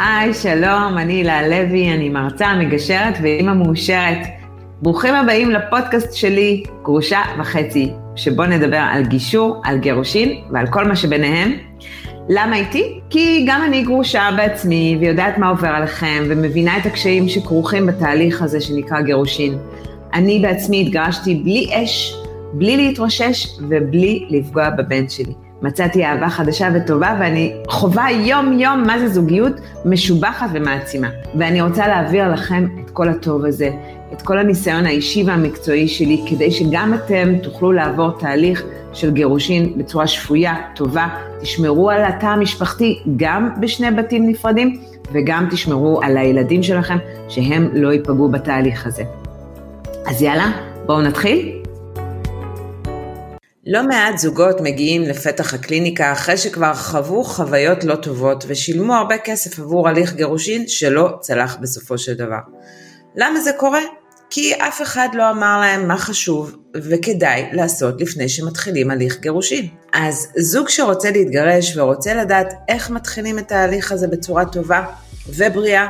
היי, שלום, אני הילה לוי, אני מרצה, מגשרת ואימא מאושרת. ברוכים הבאים לפודקאסט שלי, גרושה וחצי, שבו נדבר על גישור, על גירושין ועל כל מה שביניהם. למה איתי? כי גם אני גרושה בעצמי ויודעת מה עובר עליכם ומבינה את הקשיים שכרוכים בתהליך הזה שנקרא גירושין. אני בעצמי התגרשתי בלי אש, בלי להתרושש ובלי לפגוע בבן שלי. מצאתי אהבה חדשה וטובה ואני חווה יום-יום מה זה זוגיות משובחת ומעצימה. ואני רוצה להעביר לכם את כל הטוב הזה, את כל הניסיון האישי והמקצועי שלי, כדי שגם אתם תוכלו לעבור תהליך של גירושין בצורה שפויה, טובה, תשמרו על התא המשפחתי גם בשני בתים נפרדים, וגם תשמרו על הילדים שלכם, שהם לא ייפגעו בתהליך הזה. אז יאללה, בואו נתחיל. לא מעט זוגות מגיעים לפתח הקליניקה אחרי שכבר חוו חוויות לא טובות ושילמו הרבה כסף עבור הליך גירושין שלא צלח בסופו של דבר. למה זה קורה? כי אף אחד לא אמר להם מה חשוב וכדאי לעשות לפני שמתחילים הליך גירושין. אז זוג שרוצה להתגרש ורוצה לדעת איך מתחילים את ההליך הזה בצורה טובה ובריאה,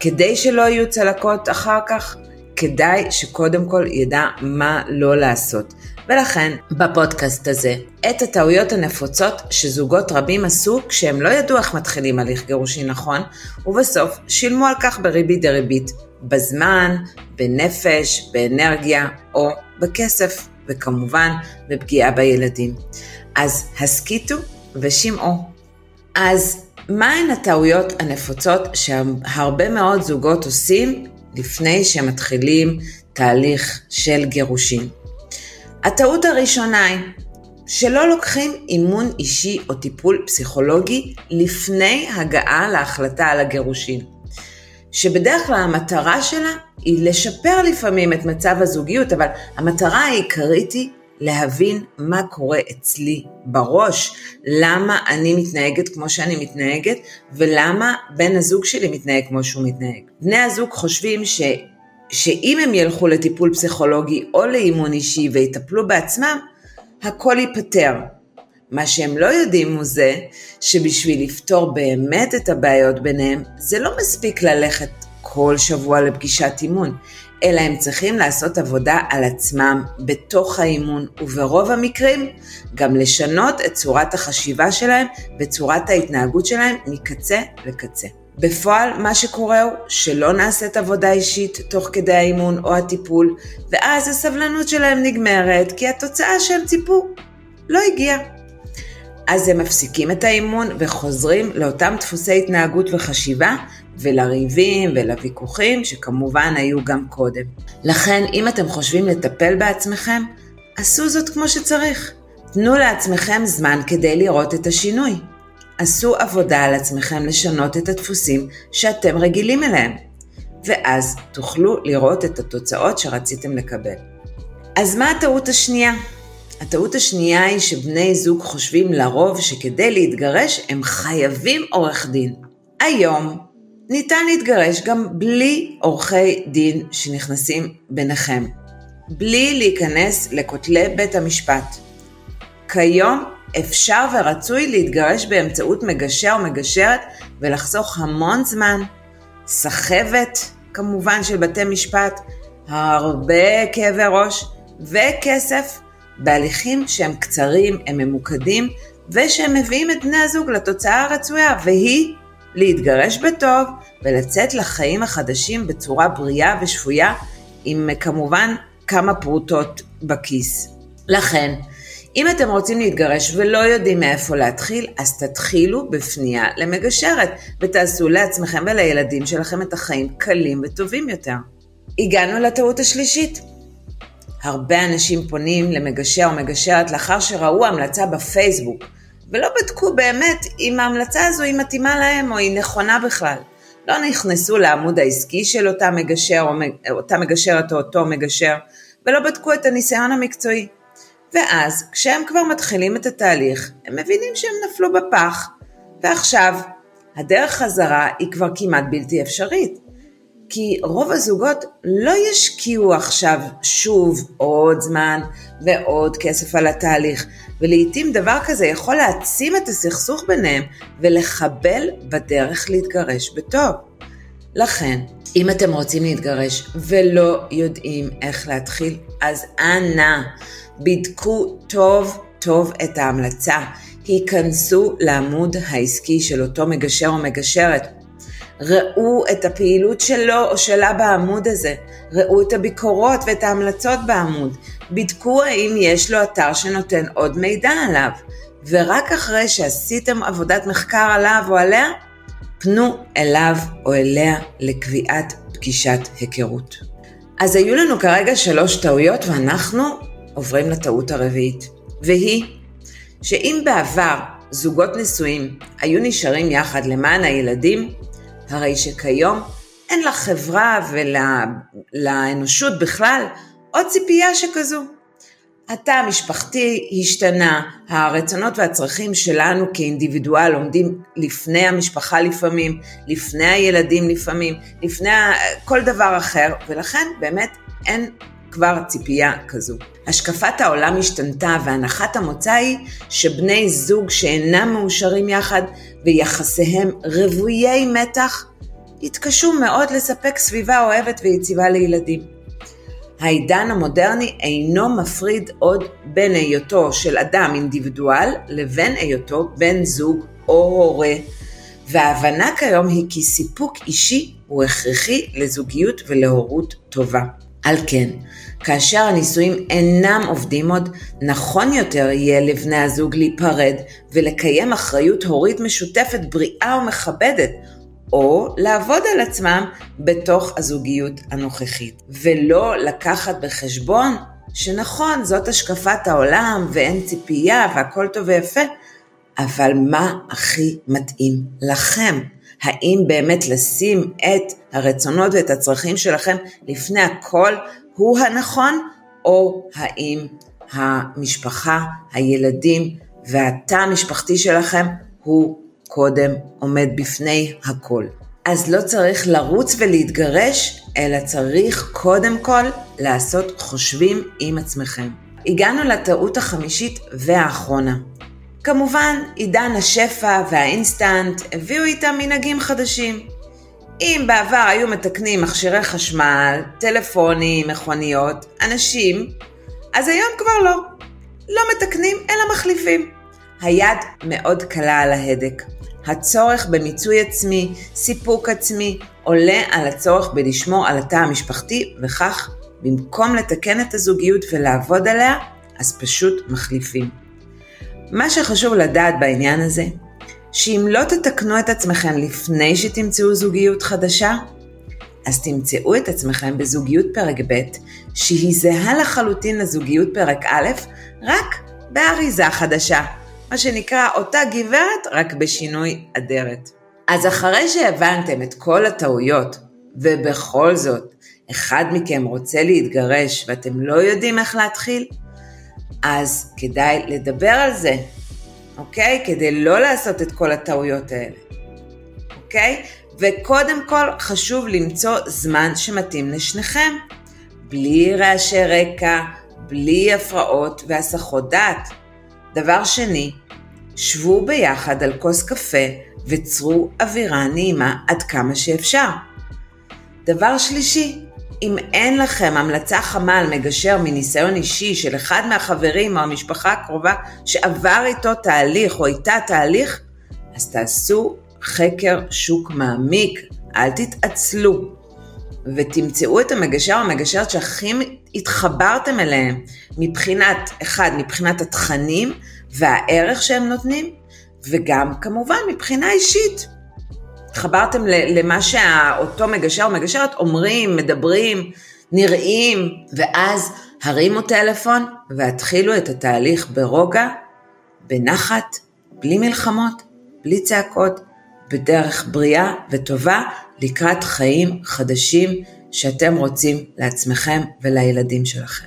כדי שלא יהיו צלקות אחר כך, כדאי שקודם כל ידע מה לא לעשות. ולכן, בפודקאסט הזה, את הטעויות הנפוצות שזוגות רבים עשו כשהם לא ידעו איך מתחילים הליך גירושין נכון, ובסוף שילמו על כך בריבית דריבית, בזמן, בנפש, באנרגיה או בכסף, וכמובן בפגיעה בילדים. אז הסכיתו ושמעו. אז מהן הטעויות הנפוצות שהרבה מאוד זוגות עושים לפני שהם מתחילים תהליך של גירושין? הטעות הראשונה היא שלא לוקחים אימון אישי או טיפול פסיכולוגי לפני הגעה להחלטה על הגירושין. שבדרך כלל המטרה שלה היא לשפר לפעמים את מצב הזוגיות, אבל המטרה העיקרית היא להבין מה קורה אצלי בראש, למה אני מתנהגת כמו שאני מתנהגת, ולמה בן הזוג שלי מתנהג כמו שהוא מתנהג. בני הזוג חושבים ש... שאם הם ילכו לטיפול פסיכולוגי או לאימון אישי ויטפלו בעצמם, הכל ייפתר. מה שהם לא יודעים הוא זה שבשביל לפתור באמת את הבעיות ביניהם, זה לא מספיק ללכת כל שבוע לפגישת אימון, אלא הם צריכים לעשות עבודה על עצמם בתוך האימון, וברוב המקרים גם לשנות את צורת החשיבה שלהם וצורת ההתנהגות שלהם מקצה לקצה. בפועל מה שקורה הוא שלא נעשית עבודה אישית תוך כדי האימון או הטיפול, ואז הסבלנות שלהם נגמרת כי התוצאה שהם ציפו לא הגיעה. אז הם מפסיקים את האימון וחוזרים לאותם דפוסי התנהגות וחשיבה ולריבים ולוויכוחים שכמובן היו גם קודם. לכן אם אתם חושבים לטפל בעצמכם, עשו זאת כמו שצריך. תנו לעצמכם זמן כדי לראות את השינוי. עשו עבודה על עצמכם לשנות את הדפוסים שאתם רגילים אליהם, ואז תוכלו לראות את התוצאות שרציתם לקבל. אז מה הטעות השנייה? הטעות השנייה היא שבני זוג חושבים לרוב שכדי להתגרש הם חייבים עורך דין. היום ניתן להתגרש גם בלי עורכי דין שנכנסים ביניכם, בלי להיכנס לכותלי בית המשפט. כיום אפשר ורצוי להתגרש באמצעות מגשר או מגשרת ולחסוך המון זמן, סחבת כמובן של בתי משפט, הרבה כאבי ראש וכסף בהליכים שהם קצרים, הם ממוקדים ושהם מביאים את בני הזוג לתוצאה הרצויה והיא להתגרש בטוב ולצאת לחיים החדשים בצורה בריאה ושפויה עם כמובן כמה פרוטות בכיס. לכן, אם אתם רוצים להתגרש ולא יודעים מאיפה להתחיל, אז תתחילו בפנייה למגשרת ותעשו לעצמכם ולילדים שלכם את החיים קלים וטובים יותר. הגענו לטעות השלישית. הרבה אנשים פונים למגשר או מגשרת לאחר שראו המלצה בפייסבוק, ולא בדקו באמת אם ההמלצה הזו היא מתאימה להם או היא נכונה בכלל. לא נכנסו לעמוד העסקי של אותה מגשר או אותה מגשרת או אותו מגשר, ולא בדקו את הניסיון המקצועי. ואז, כשהם כבר מתחילים את התהליך, הם מבינים שהם נפלו בפח, ועכשיו, הדרך חזרה היא כבר כמעט בלתי אפשרית. כי רוב הזוגות לא ישקיעו עכשיו שוב עוד זמן ועוד כסף על התהליך, ולעיתים דבר כזה יכול להעצים את הסכסוך ביניהם ולחבל בדרך להתגרש בטוב. לכן, אם אתם רוצים להתגרש ולא יודעים איך להתחיל, אז אנא, בדקו טוב טוב את ההמלצה. היכנסו לעמוד העסקי של אותו מגשר או מגשרת. ראו את הפעילות שלו או שלה בעמוד הזה, ראו את הביקורות ואת ההמלצות בעמוד, בדקו האם יש לו אתר שנותן עוד מידע עליו, ורק אחרי שעשיתם עבודת מחקר עליו או עליה, פנו אליו או אליה לקביעת פגישת היכרות. אז היו לנו כרגע שלוש טעויות ואנחנו עוברים לטעות הרביעית, והיא שאם בעבר זוגות נשואים היו נשארים יחד למען הילדים, הרי שכיום אין לחברה ולאנושות בכלל עוד ציפייה שכזו. התא המשפחתי השתנה, הרצונות והצרכים שלנו כאינדיבידואל עומדים לפני המשפחה לפעמים, לפני הילדים לפעמים, לפני כל דבר אחר, ולכן באמת אין כבר ציפייה כזו. השקפת העולם השתנתה והנחת המוצא היא שבני זוג שאינם מאושרים יחד ויחסיהם רוויי מתח, יתקשו מאוד לספק סביבה אוהבת ויציבה לילדים. העידן המודרני אינו מפריד עוד בין היותו של אדם אינדיבידואל לבין היותו בן זוג או הורה, וההבנה כיום היא כי סיפוק אישי הוא הכרחי לזוגיות ולהורות טובה. על כן, כאשר הנישואים אינם עובדים עוד, נכון יותר יהיה לבני הזוג להיפרד ולקיים אחריות הורית משותפת בריאה ומכבדת, או לעבוד על עצמם בתוך הזוגיות הנוכחית, ולא לקחת בחשבון שנכון, זאת השקפת העולם ואין ציפייה והכל טוב ויפה, אבל מה הכי מתאים לכם? האם באמת לשים את הרצונות ואת הצרכים שלכם לפני הכל הוא הנכון, או האם המשפחה, הילדים והתא המשפחתי שלכם הוא קודם עומד בפני הכל. אז לא צריך לרוץ ולהתגרש, אלא צריך קודם כל לעשות חושבים עם עצמכם. הגענו לטעות החמישית והאחרונה. כמובן, עידן השפע והאינסטנט הביאו איתם מנהגים חדשים. אם בעבר היו מתקנים מכשירי חשמל, טלפונים, מכוניות, אנשים, אז היום כבר לא. לא מתקנים, אלא מחליפים. היד מאוד קלה על ההדק. הצורך במיצוי עצמי, סיפוק עצמי, עולה על הצורך בלשמור על התא המשפחתי, וכך, במקום לתקן את הזוגיות ולעבוד עליה, אז פשוט מחליפים. מה שחשוב לדעת בעניין הזה, שאם לא תתקנו את עצמכם לפני שתמצאו זוגיות חדשה, אז תמצאו את עצמכם בזוגיות פרק ב', שהיא זהה לחלוטין לזוגיות פרק א', רק באריזה חדשה. מה שנקרא אותה גברת, רק בשינוי אדרת. אז אחרי שהבנתם את כל הטעויות, ובכל זאת, אחד מכם רוצה להתגרש ואתם לא יודעים איך להתחיל, אז כדאי לדבר על זה, אוקיי? כדי לא לעשות את כל הטעויות האלה, אוקיי? וקודם כל חשוב למצוא זמן שמתאים לשניכם, בלי רעשי רקע, בלי הפרעות והסחות דעת. דבר שני, שבו ביחד על כוס קפה וצרו אווירה נעימה עד כמה שאפשר. דבר שלישי, אם אין לכם המלצה חמה על מגשר מניסיון אישי של אחד מהחברים או המשפחה הקרובה שעבר איתו תהליך או איתה תהליך, אז תעשו חקר שוק מעמיק, אל תתעצלו, ותמצאו את המגשר או המגשרת שהכי התחברתם אליהם מבחינת, אחד, מבחינת התכנים והערך שהם נותנים, וגם כמובן מבחינה אישית. התחברתם למה שאותו מגשר או מגשרת אומרים, מדברים, נראים, ואז הרימו טלפון והתחילו את התהליך ברוגע, בנחת, בלי מלחמות, בלי צעקות, בדרך בריאה וטובה לקראת חיים חדשים שאתם רוצים לעצמכם ולילדים שלכם.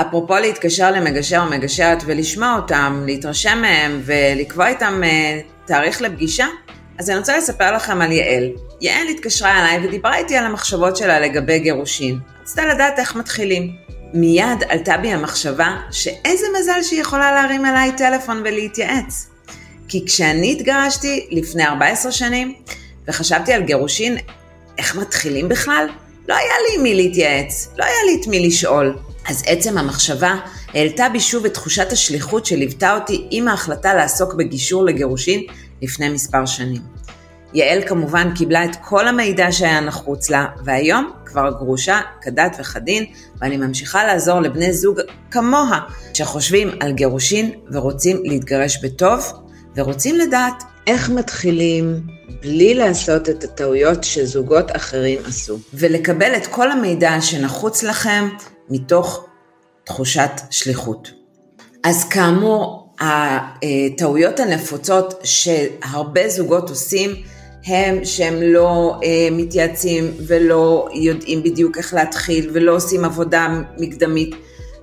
אפרופו להתקשר למגשר או מגשרת ולשמוע אותם, להתרשם מהם ולקבוע איתם אה, תאריך לפגישה, אז אני רוצה לספר לכם על יעל. יעל התקשרה אליי ודיברה איתי על המחשבות שלה לגבי גירושין. רצתה לדעת איך מתחילים. מיד עלתה בי המחשבה שאיזה מזל שהיא יכולה להרים אליי טלפון ולהתייעץ. כי כשאני התגרשתי לפני 14 שנים וחשבתי על גירושין, איך מתחילים בכלל? לא היה לי עם מי להתייעץ, לא היה לי את מי לשאול. אז עצם המחשבה העלתה בי שוב את תחושת השליחות שליוותה אותי עם ההחלטה לעסוק בגישור לגירושין לפני מספר שנים. יעל כמובן קיבלה את כל המידע שהיה נחוץ לה, והיום כבר גרושה כדת וכדין, ואני ממשיכה לעזור לבני זוג כמוה, שחושבים על גירושין ורוצים להתגרש בטוב, ורוצים לדעת איך מתחילים בלי לעשות את הטעויות שזוגות אחרים עשו, ולקבל את כל המידע שנחוץ לכם מתוך תחושת שליחות. אז כאמור, הטעויות הנפוצות שהרבה זוגות עושים הם שהם לא אה, מתייעצים ולא יודעים בדיוק איך להתחיל ולא עושים עבודה מקדמית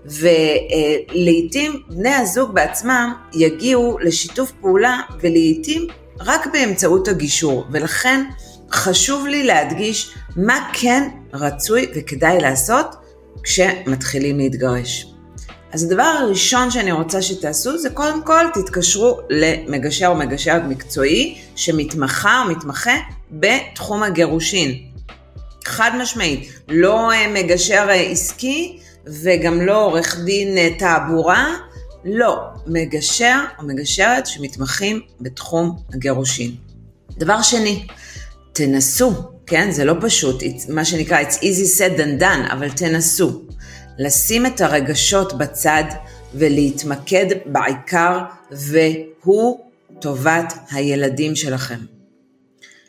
ולעיתים בני הזוג בעצמם יגיעו לשיתוף פעולה ולעיתים רק באמצעות הגישור ולכן חשוב לי להדגיש מה כן רצוי וכדאי לעשות כשמתחילים להתגרש. אז הדבר הראשון שאני רוצה שתעשו זה קודם כל תתקשרו למגשר או מגשרת מקצועי שמתמחה או מתמחה בתחום הגירושין. חד משמעית, לא אה, מגשר אה, עסקי וגם לא עורך דין אה, תעבורה, לא, מגשר או מגשרת שמתמחים בתחום הגירושין. דבר שני, תנסו, כן? זה לא פשוט, מה שנקרא it's easy said and done, אבל תנסו. לשים את הרגשות בצד ולהתמקד בעיקר, והוא טובת הילדים שלכם.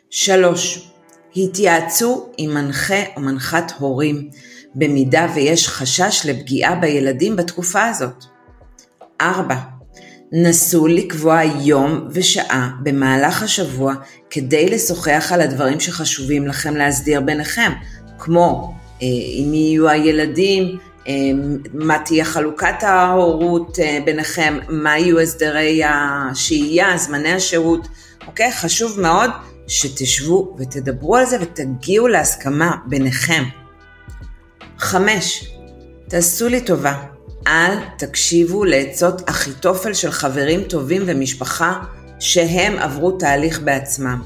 שלוש, התייעצו עם מנחה או מנחת הורים, במידה ויש חשש לפגיעה בילדים בתקופה הזאת. ארבע, נסו לקבוע יום ושעה במהלך השבוע כדי לשוחח על הדברים שחשובים לכם להסדיר ביניכם, כמו אה, אם יהיו הילדים, אמ, מה תהיה חלוקת ההורות אה, ביניכם, מה יהיו הסדרי השהייה, זמני השהות, אוקיי? חשוב מאוד שתשבו ותדברו על זה ותגיעו להסכמה ביניכם. חמש, תעשו לי טובה, אל תקשיבו לעצות אחיתופל של חברים טובים ומשפחה שהם עברו תהליך בעצמם.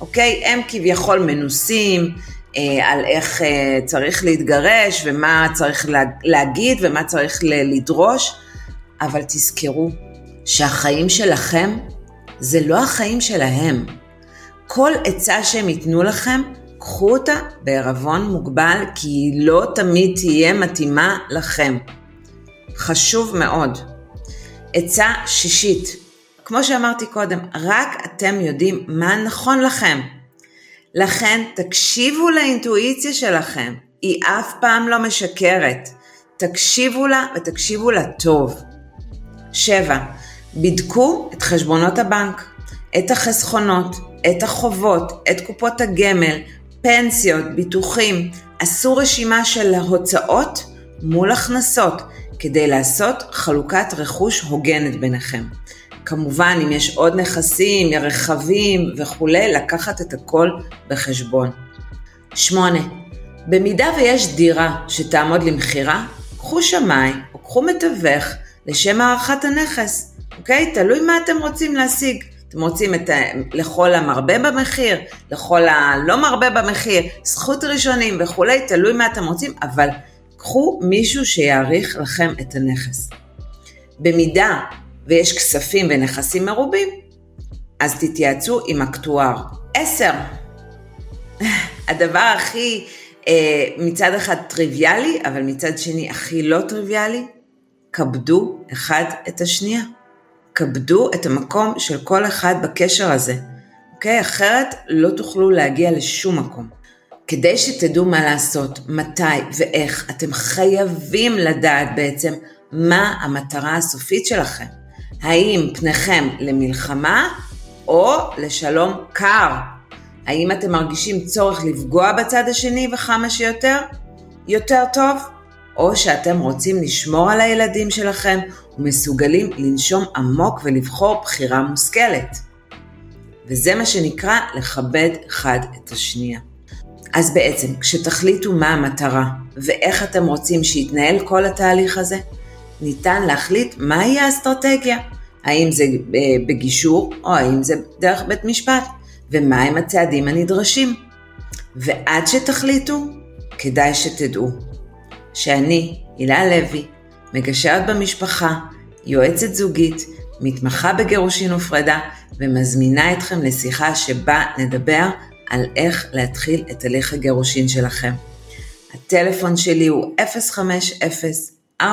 אוקיי? הם כביכול מנוסים, אה, על איך אה, צריך להתגרש ומה צריך להגיד ומה צריך לדרוש, אבל תזכרו שהחיים שלכם זה לא החיים שלהם. כל עצה שהם ייתנו לכם, קחו אותה בערבון מוגבל, כי היא לא תמיד תהיה מתאימה לכם. חשוב מאוד. עצה שישית, כמו שאמרתי קודם, רק אתם יודעים מה נכון לכם. לכן תקשיבו לאינטואיציה שלכם, היא אף פעם לא משקרת. תקשיבו לה ותקשיבו לה טוב. 7. בדקו את חשבונות הבנק, את החסכונות, את החובות, את קופות הגמל, פנסיות, ביטוחים. עשו רשימה של הוצאות מול הכנסות כדי לעשות חלוקת רכוש הוגנת ביניכם. כמובן, אם יש עוד נכסים, רכבים וכולי, לקחת את הכל בחשבון. 8. במידה ויש דירה שתעמוד למכירה, קחו שמאי או קחו מתווך לשם הערכת הנכס, אוקיי? תלוי מה אתם רוצים להשיג. אתם רוצים את, לכל המרבה במחיר, לכל הלא מרבה במחיר, זכות ראשונים וכולי, תלוי מה אתם רוצים, אבל קחו מישהו שיעריך לכם את הנכס. במידה ויש כספים ונכסים מרובים, אז תתייעצו עם אקטואר. עשר, הדבר הכי אה, מצד אחד טריוויאלי, אבל מצד שני הכי לא טריוויאלי, כבדו אחד את השנייה. כבדו את המקום של כל אחד בקשר הזה, אוקיי? אחרת לא תוכלו להגיע לשום מקום. כדי שתדעו מה לעשות, מתי ואיך, אתם חייבים לדעת בעצם מה המטרה הסופית שלכם. האם פניכם למלחמה או לשלום קר? האם אתם מרגישים צורך לפגוע בצד השני וכמה שיותר? יותר טוב? או שאתם רוצים לשמור על הילדים שלכם ומסוגלים לנשום עמוק ולבחור בחירה מושכלת. וזה מה שנקרא לכבד אחד את השנייה. אז בעצם, כשתחליטו מה המטרה ואיך אתם רוצים שיתנהל כל התהליך הזה, ניתן להחליט מהי האסטרטגיה. האם זה אה, בגישור או האם זה דרך בית משפט, ומהם הצעדים הנדרשים. ועד שתחליטו, כדאי שתדעו שאני, הילה לוי, מגשרת במשפחה, יועצת זוגית, מתמחה בגירושין ופרידה, ומזמינה אתכם לשיחה שבה נדבר על איך להתחיל את הליך הגירושין שלכם. הטלפון שלי הוא 050-42-77-658,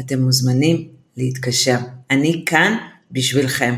אתם מוזמנים להתקשר. אני כאן בשבילכם.